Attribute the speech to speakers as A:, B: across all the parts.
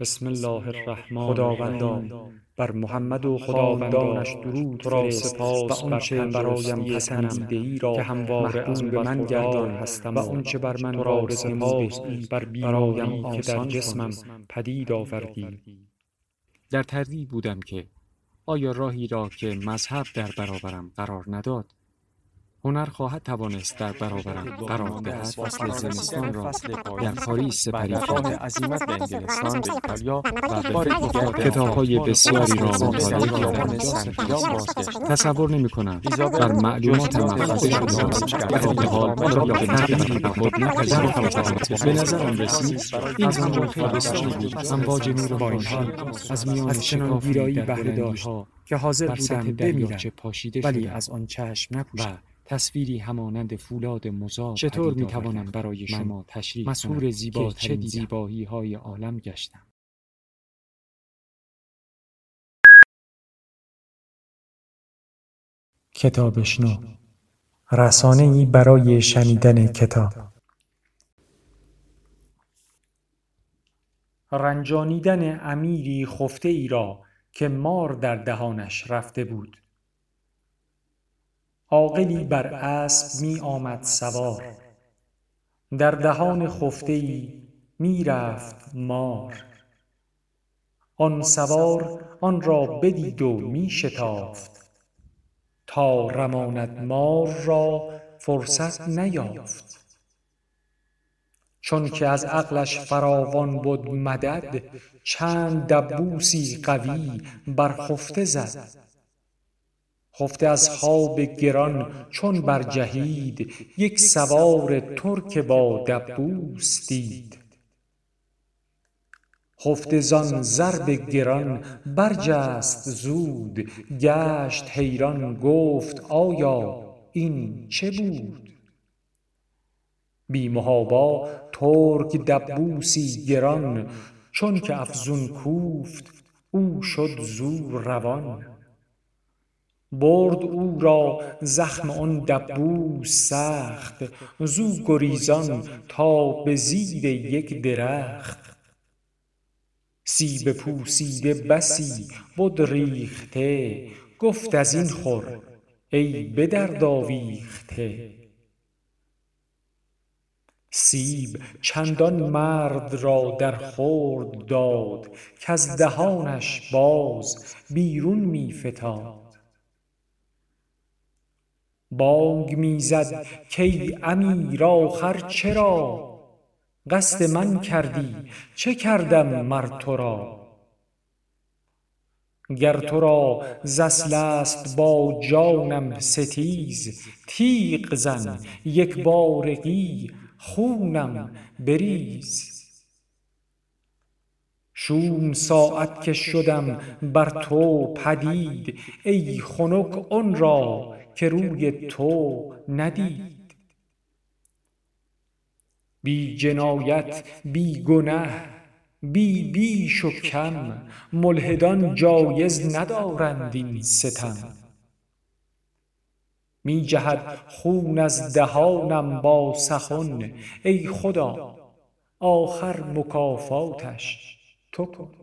A: بسم الله الرحمن
B: خداوندا بر محمد و خداوندانش درود
A: را سپاس
B: و آنچه
A: بر
B: برایم پسندیده ای را
A: که همواره از
B: من گردان
A: هستم
B: و آنچه بر من
A: را سپاس بر
B: برایم
A: که در جسمم
B: پدید آوردی.
A: در تردید بودم که آیا راهی را که مذهب در برابرم قرار نداد هنر خواهد توانست در برابرم قرار دهد فصل زمستان را در پاریس سپری
C: راه
A: کردم
C: عزیمت به انگلستان به ایتالیا و به دیگر
A: کتاب‌های
C: آفریقا
A: بسیاری را مطالعه کردم. تصور نمی کنم بر معلومات
C: جز
A: شده در حال را به تغییری به خود نپذیرفتم به نظر آن رسید این خیلی بسیاری بود امواج نور
B: با این
A: خورشید
B: حال
A: از میان شکافی
B: ویرایی بهره داشت که حاضر بودم بمیرم ولی از آن چشم
A: و
B: نپوشم
A: تصویری همانند فولاد مزار
B: چطور می‌توانم
A: آوردم
B: برای شما تشریح
A: زیباترین
B: که چه؟
A: زیبایی های عالم گشتم.
B: کتابشنو رسانه ای برای شنیدن کتاب. رنجانیدن امیری خفته ای را که مار در دهانش رفته بود. عاقلی بر اسب می آمد سوار. در دهان خفته ای می رفت مار. آن سوار آن را بدید و می شتافت تا رماند مار را فرصت نیافت. چون که از عقلش فراوان بد مدد چند دبوسی قوی بر خفته زد. خفته از خواب گران چون برجهید یک سوار ترک با دبوس دید. خفته زان ضرب گران برجست زود گشت حیران گفت آیا این چه بود؟ بی محابا ترک دبوسی گران چونک افزون کوفت او شد زو روان. برد او را زخم آن دبوس سخت زو گریزان تا به زیر یک درخت. سیب پوسیده بسی بد ریخته گفت از این خور ای به درد آویخته سیب چندان مرد را در خورد داد کز دهانش باز بیرون می فتاد. بانگ می زد کای امیر آخر چرا؟ قصد من کردی چه کردم مر تو را گر تو را ز اصل است با جانم ستیز تیغ زن یک بارگی خونم بریز. شوم ساعت که شدم بر تو پدید ای خنک آن را که روی تو ندید. بی جنایت بی گنه بی بیش و کم ملحدان جایز ندارند این ستم. می جهد خون از دهانم با سخن ای خدا آخر مکافاتش تو کن.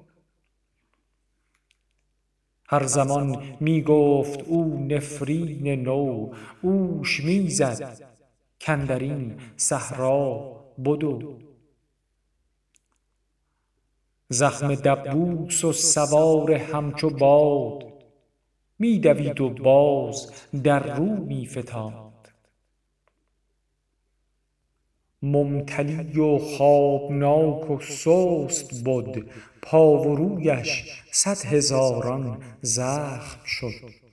B: هر زمان می گفت او نفرین نو اوش می زد کاندر این صحرا بدو. زخم دبوس و سوار همچو باد می دوید و باز در رو می فتاد ممتلی و خوابناک و سست بد و رویش صد هزاران زخم شد.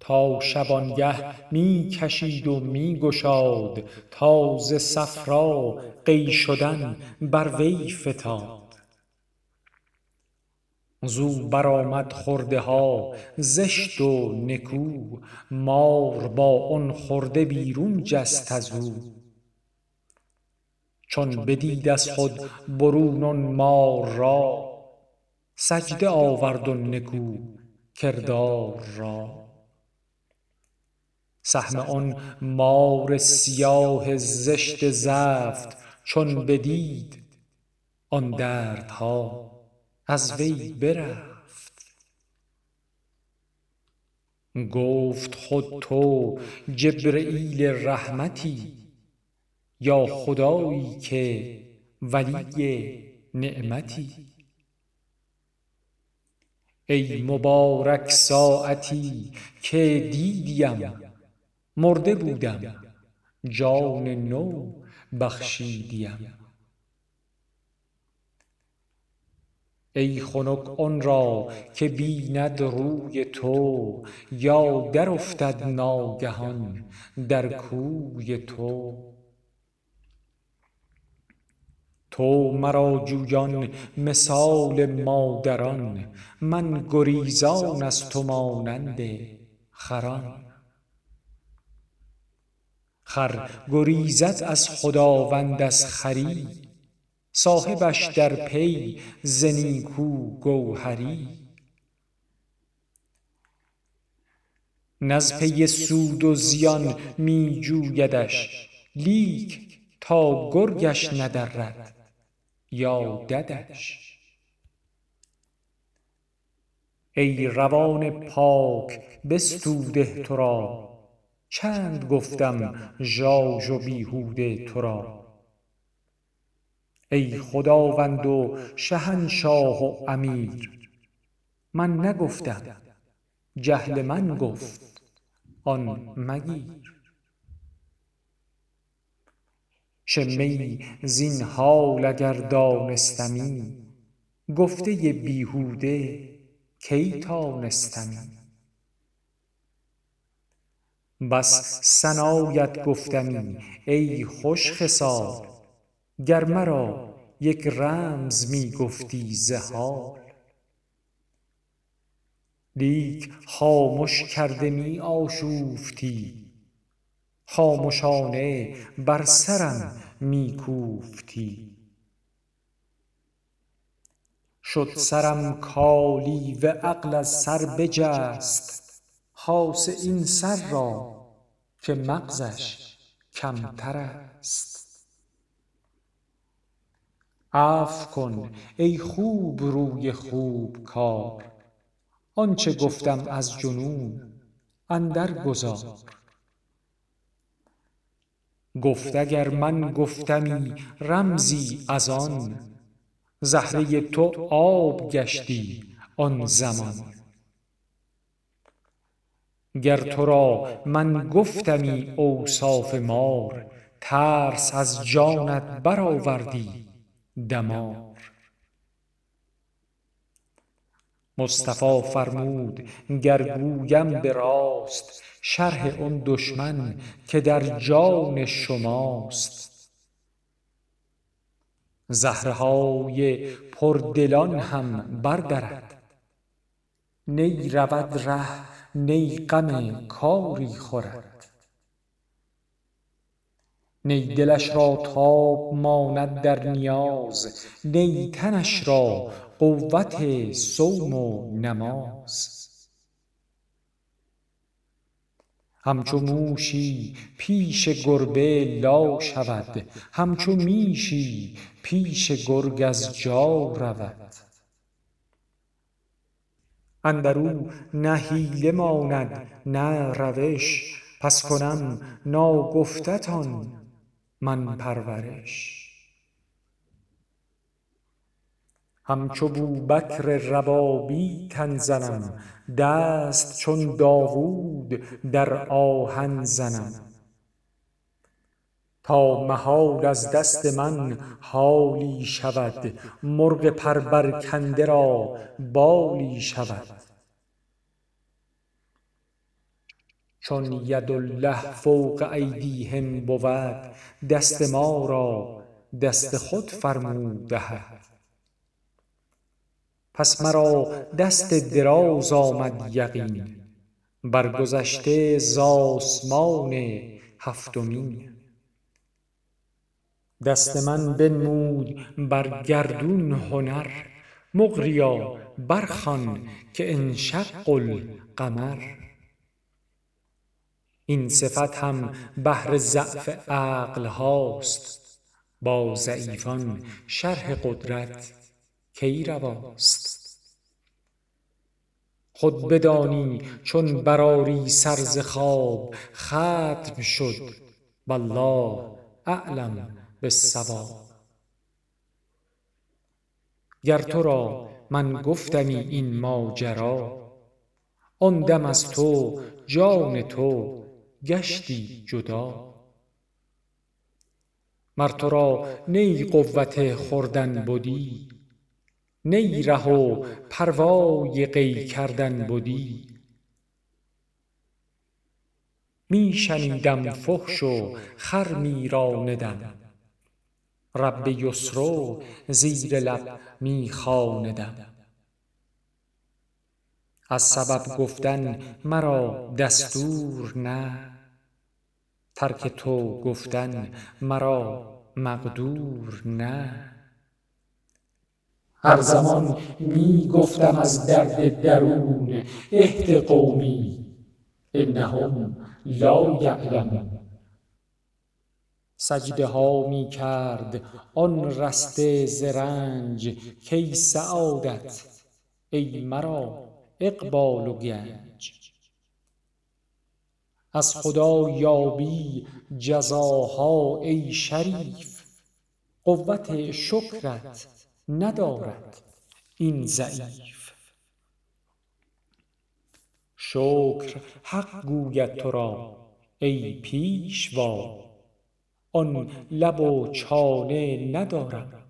B: تا شبانگه می کشید و می گشاد تا ز صفرا قی شدن بر وی فتاد. زو برآمد خرده ها زشت و نکو مار با آن خرده بیرون جست ازو چون بدید از خود برون مار را. سجده آورد و نکو کردار را. سهم آن مار سیاه زشت زفت چون بدید آن دردها از وی برفت. گفت خود تو جبرییل رحمتی یا خدایی که ولی نعمتی. ای مبارک ساعتی که دیدیم مرده بودم جان نو بخشیدیم. ای خنک آن را که بیند روی تو یا درافتد ناگهان در کوی تو. تو مرا جویان مثال مادران. من گریزان از تو مانند خران. خر گریزد از خداوند از خری. صاحبش در پی ز نیکو گوهری. نز پی سود و زیان می جویدش. لیک تا گرگش ندرد. یا ددش ای روان پاک بستوده تو را. چند گفتم ژاژ و بیهوده تو را. ای خداوند و شهنشاه و امیر من نگفتم جهل من گفت آن مگیر. شمه ای زین حال اگر دانستمی گفته بیهوده کی تانستمی؟ بس ثنایت گفتمی ای خوش خصال گر مرا یک رمز می گفتی ز حال. لیک خامش کرده می آشوفتی خامشانه بر سرم می کوفتی شد سرم کالی و عقل از سر بجست. خاصه این سر را که مغزش کمترست عفو کن ای خوبروی خوب کار. آنچه گفتم از جنون اندرگذار گفت اگر من گفتمی رمزی از آن زهره تو آب گشتی آن زمان. گر تو را من گفتمی اوصاف مار ترس از جانت برآوردی دمار. مصطفی فرمود گر گویم به راست شرح آن دشمن که در جان شماست. زهره های پردلان هم بردرد نی رود ره نی غم کاری خورد. نی دلش را تاب ماند در نیاز. نی تنش را قوت صوم و نماز. همچو موشی پیش گربه لا شود. همچو میشی پیش گرگ از جا رود. اندر او نه حیله ماند نه روش. پس کنم ناگفته تان من پرورش همچو بوبکر ربابی تن زنم دست چون داوود در آهن زنم. تا محال از دست من حالی شود مرغ پر برکنده را بالی شود. چون یدالله فوق ایدیهم بود دست ما را دست خود فرمود دهد پس مرا دست دراز آمد یقین برگذشته ز آسمان هفتمین. دست من بنمود بر گردون هنر مقریا برخوان که انشق القمر. این صفت هم بهر ضعف عقل هاست. با ضعیفان شرح قدرت کی رواست؟ خود بدانی چون برآری سر ز خواب ختم شد. والله اعلم بالصواب. گر تو را من گفتمی این ماجرا آن دم از تو جان تو گشتی جدا. مر تو را نی قوت خوردن بدی نی ره و پروای قی کردن بدی. می شنیدم فحش و خر می راندم رب یسر زیر لب می خواندم. از سبب گفتن مرا دستور نه. ترک تو گفتن مرا مقدور نه. هر زمان می گفتم از درد درون اهد قومی انهم لا یعلمون. سجده ها می کرد آن رسته ز رنج کای سعادت؟ ای مرا اقبال و گنج. از خدا یابی جزاها ای شریف. قوت شکرت ندارد این ضعیف. شکر حق گوید تو را ای پیشوا. آن لب و چانه ندارم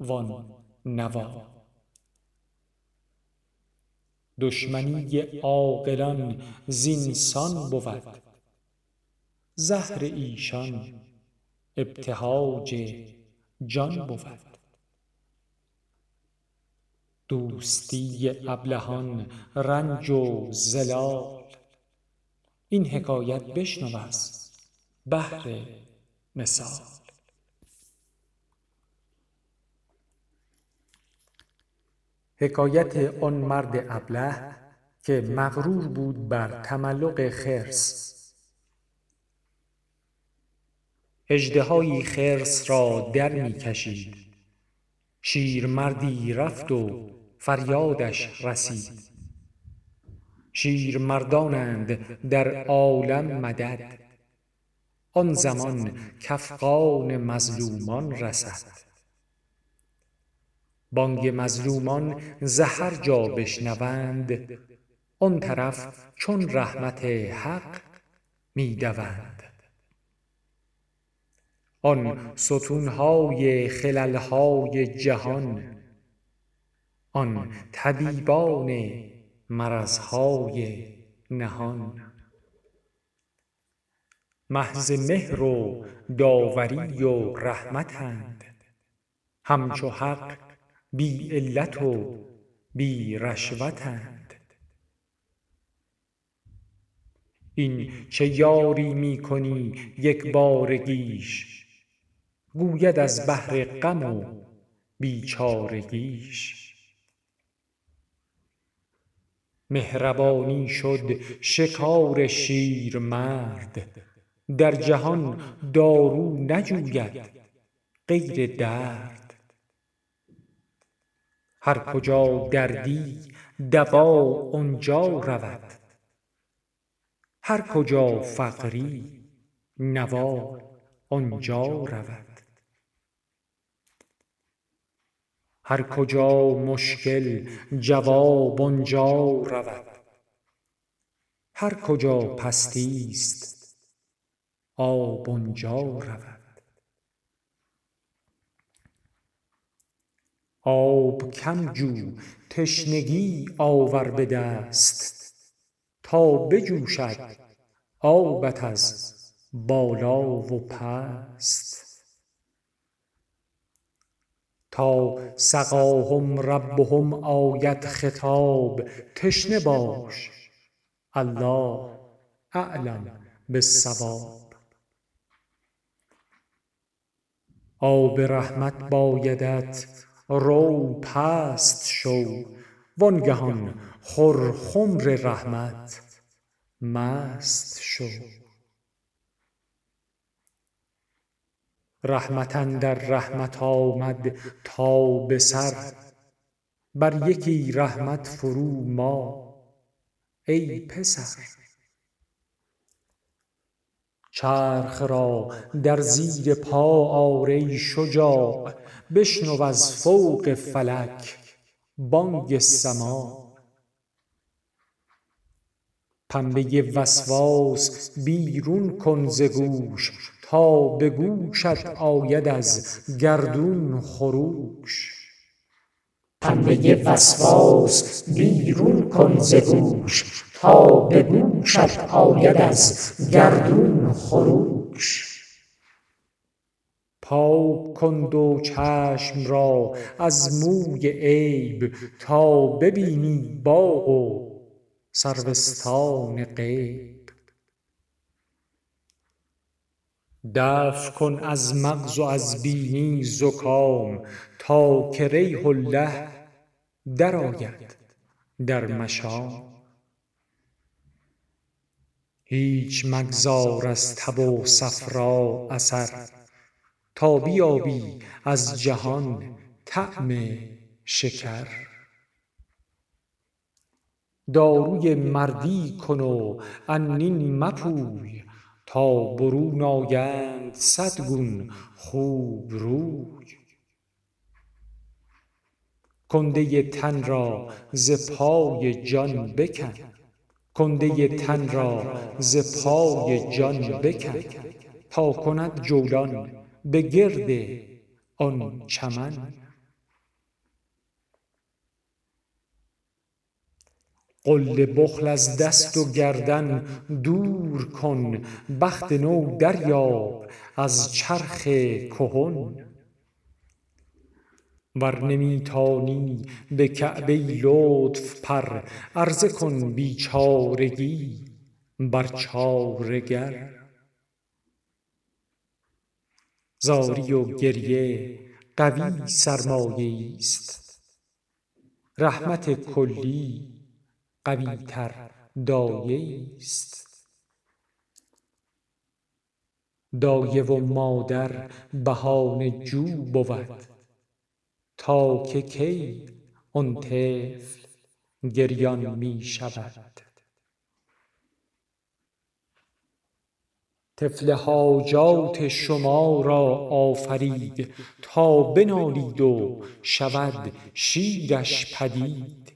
B: وان نوا. دشمنی عاقلان زین سان بود. زهر ایشان ابتهاج جان بود. دوستی ابلهان رنج و ضلال این حکایت بشنو از بهر مثال. حکایت آن مرد ابله که مغرور بود بر تملق خرس. اژدهایی خرس را در می کشید. شیرمردی رفت و فریادش رسید. شیرمردانند در عالم مدد. آن زمان کافغان مظلومان رسد. بانگ مظلومان ز هر جا بشنوند آن طرف چون رحمت حق می دوند آن ستون های خلل های جهان آن طبیبان مرض های نهان. محض مهر و داوری و رحمتند. همچو حق بی علت و بی رشوتند. این چه یاری می کنی یک بارگیش گوید از بهر غم و بیچارگیش مهربانی شد شکار شیرمرد در جهان دارو نجوید غیر درد. هر کجا دردی دوا آن جا رود. هر کجا فقری نوا آن جا رود. هر کجا مشکل جواب آن جا رود. هر کجا پستیست آب آن جا رود. آب کم جو تشنگی آور به دست. تا بجوشد آبت از بالا و پست. تا سقاهم ربهم آید خطاب تشنه باش. الله اعلم بالصواب. آب رحمت بایدت رو پست شو وانگهان خور خمر رحمت مست شو. رحمت اندر رحمت آمد تا به سر بر یکی رحمت فروما ای پسر. چرخ را در زیر پا آر ای شجاع بشنو از فوق فلک بانگ سماع پنبه وسواس بیرون کن ز گوش تا به گوشت آید از گردون خروش. پاک کن دو چشم را از موی عیب تا ببینی باغ و سروستان غیب. دفع کن از مغز و از بینی زکام تا که ریح الله درآید در مشام. هیچ مگذار از تب و صفرا اثر بیابی از جهان طعم شکر. داروی مردی کن و عنین مپوی تا برون آیند صد گون خوبروی کنده تن را ز پای جان بکن. تا کند جولان به گرد آن چمن. غل بخل از دست و گردن دور کن بخت نو دریاب از چرخ کهن. ور نمی تانی به کعبه لطف پر عرضه کن بیچارگی بر چاره گر زاری و گریه قوی سرمایه ایست رحمت کلی قوی تر دایه ایست دایه و مادر بهانه جو بود. تا که کی آن طفل گریان می شود طفل حاجات شما را آفرید تا بنالید و شود شیرش پدید.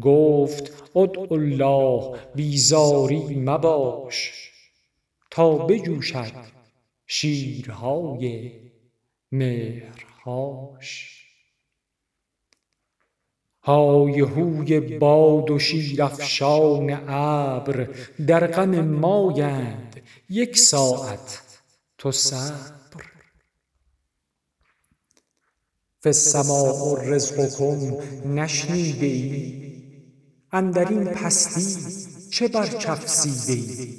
B: گفت ادعوا الله بی زاری مباش تا بجوشد شیرهای مهرهاش. های هوی باد و شیرافشان ابر در غم مایند یک ساعت تو صبر. فی السماء رزقکم نشنیده ای؟ اندر این پستی چه برچفسیده ای؟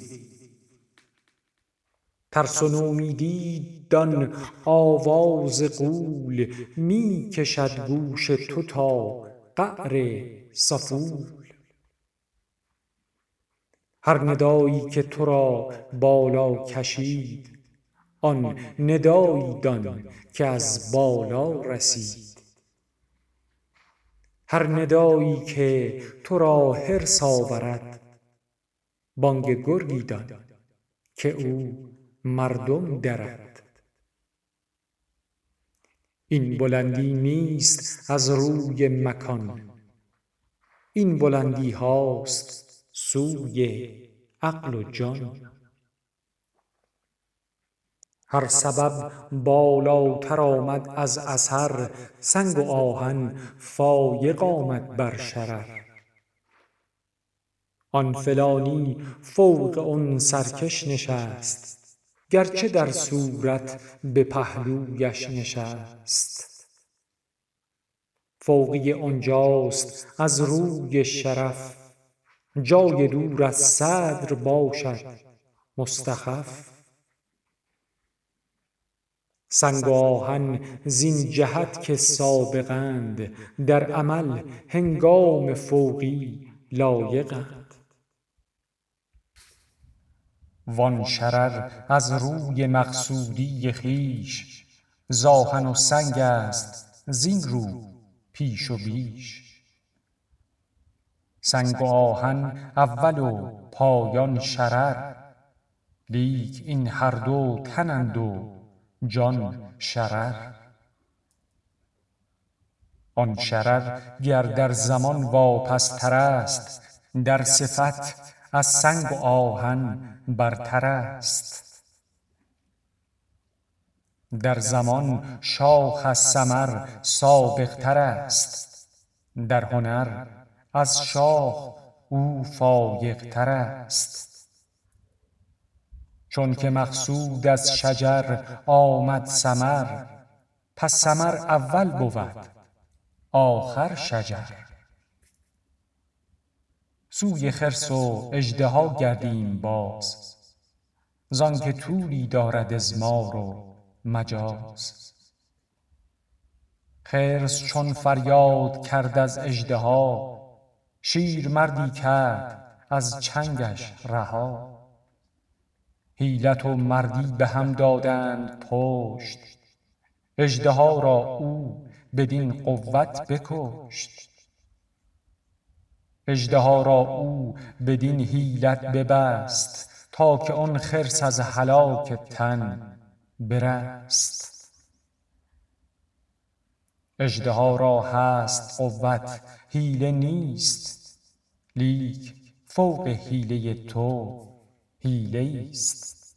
B: ترس و نومیدیت دان آواز غول می کشد گوش تو تا قعر سفول. هر ندایی که تو را بالا کشید آن ندایی دان که از بالا رسید. هر ندایی که تو را حرص آورد بانگ گرگی دان که او مردم درد. این بلندی نیست از روی مکان. این بلندی هاست سوی عقل و جان. هر سبب بالاتر آمد از اثر سنگ و آهن فایق آمد بر شرر. آن فلانی فوق آن سرکش نشست. گرچه در صورت به پهلویش نشست. فوقی آنجاست از روی شرف جای دور از صدر باشد مستخف. سنگ آهن زین جهت که سابقند در عمل هنگام فوقی لایقند. وان شرر از روی مقصودی خویش ز آهن و سنگ است زین رو پیش و بیش. سنگ و آهن اول و پایان شرر لیک این هر دو تنند و جان شرر. آن شرر گر در زمان واپس ترست در صفت از سنگ و آهن برترست در زمان شاخ از سابق ترست در هنر از شاخ او فایق ترست چونک مقصود از شجر آمد ثمر پس ثمر اول بود آخر شجر. سوی خرس و اژدها گردیم باز. زانک طولی دارد اضمار و مجاز. خرس چون فریاد کرد از اژدها شیرمردی کرد از چنگش رها. حیلت و مردی به هم دادند پشت اژدها را او بدین قوت بکشت. اژدها را او بدین حیلت ببست تا که آن خرس از هلاک تن برست. اژدها را هست قوت حیله نیست لیک فوق حیله تو حیله ایست.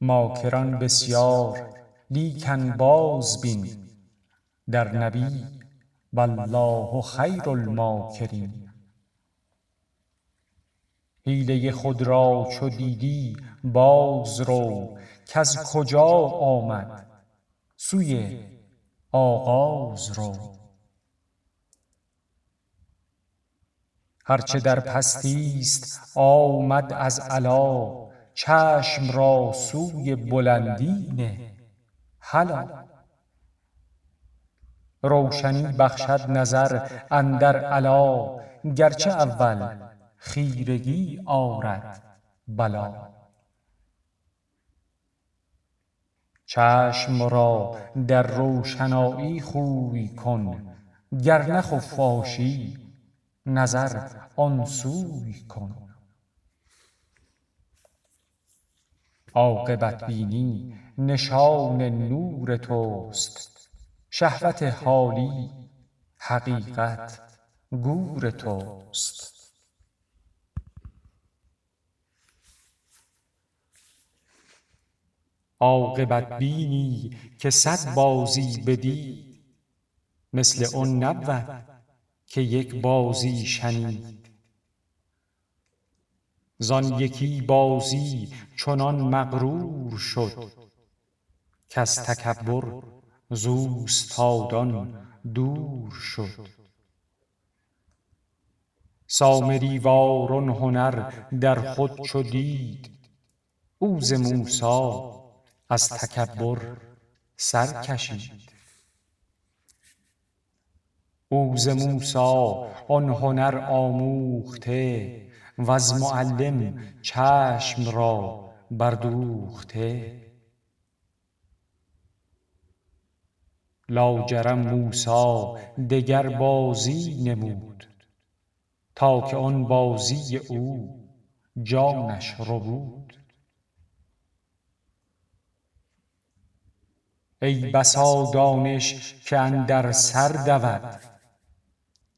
B: ماکران بسیار لیکن باز بین در نبی والله خیر الماکرین. حیله خود را چو دیدی باز رو کز کجا آمد سوی آغاز رو. هر چه در پستیست آمد از علا چشم را سوی بلندی نه هلا. روشنی بخشد نظر اندر علا گرچه اول خیرگی آرد بلا. چشم را در روشنایی خوی کن گر نه خفاشی نظر آن سوی کن. عاقبت بینی نشان نور توست شهوت حالی حقیقت گور توست. عاقبت بینی که صد بازی بدید مثل آن نبود که یک بازی شنید. زان یکی بازی چنان مغرور شد کز تکبر ز اوستادان دور شد. سامری وار آن هنر در خود چو دید. او از تکبر سر کشید. او ز آن هنر آموخته وز معلم چشم را بردوخته. لاجرم موسی دگر بازی نمود تا که آن بازی او جانش ربود. ای بسا دانش که اندر سر دود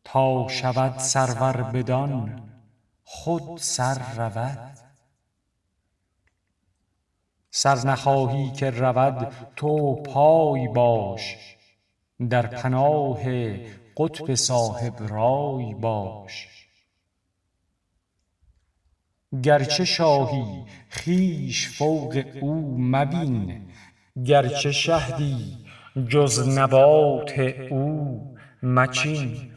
B: تا شود سرور بدان خود سر رود. سر نخواهی که رود تو پای باش در پناه قطب صاحب رای باش. گرچه شاهی خویش فوق او مبین گرچه شهدی جز نبات او مچین.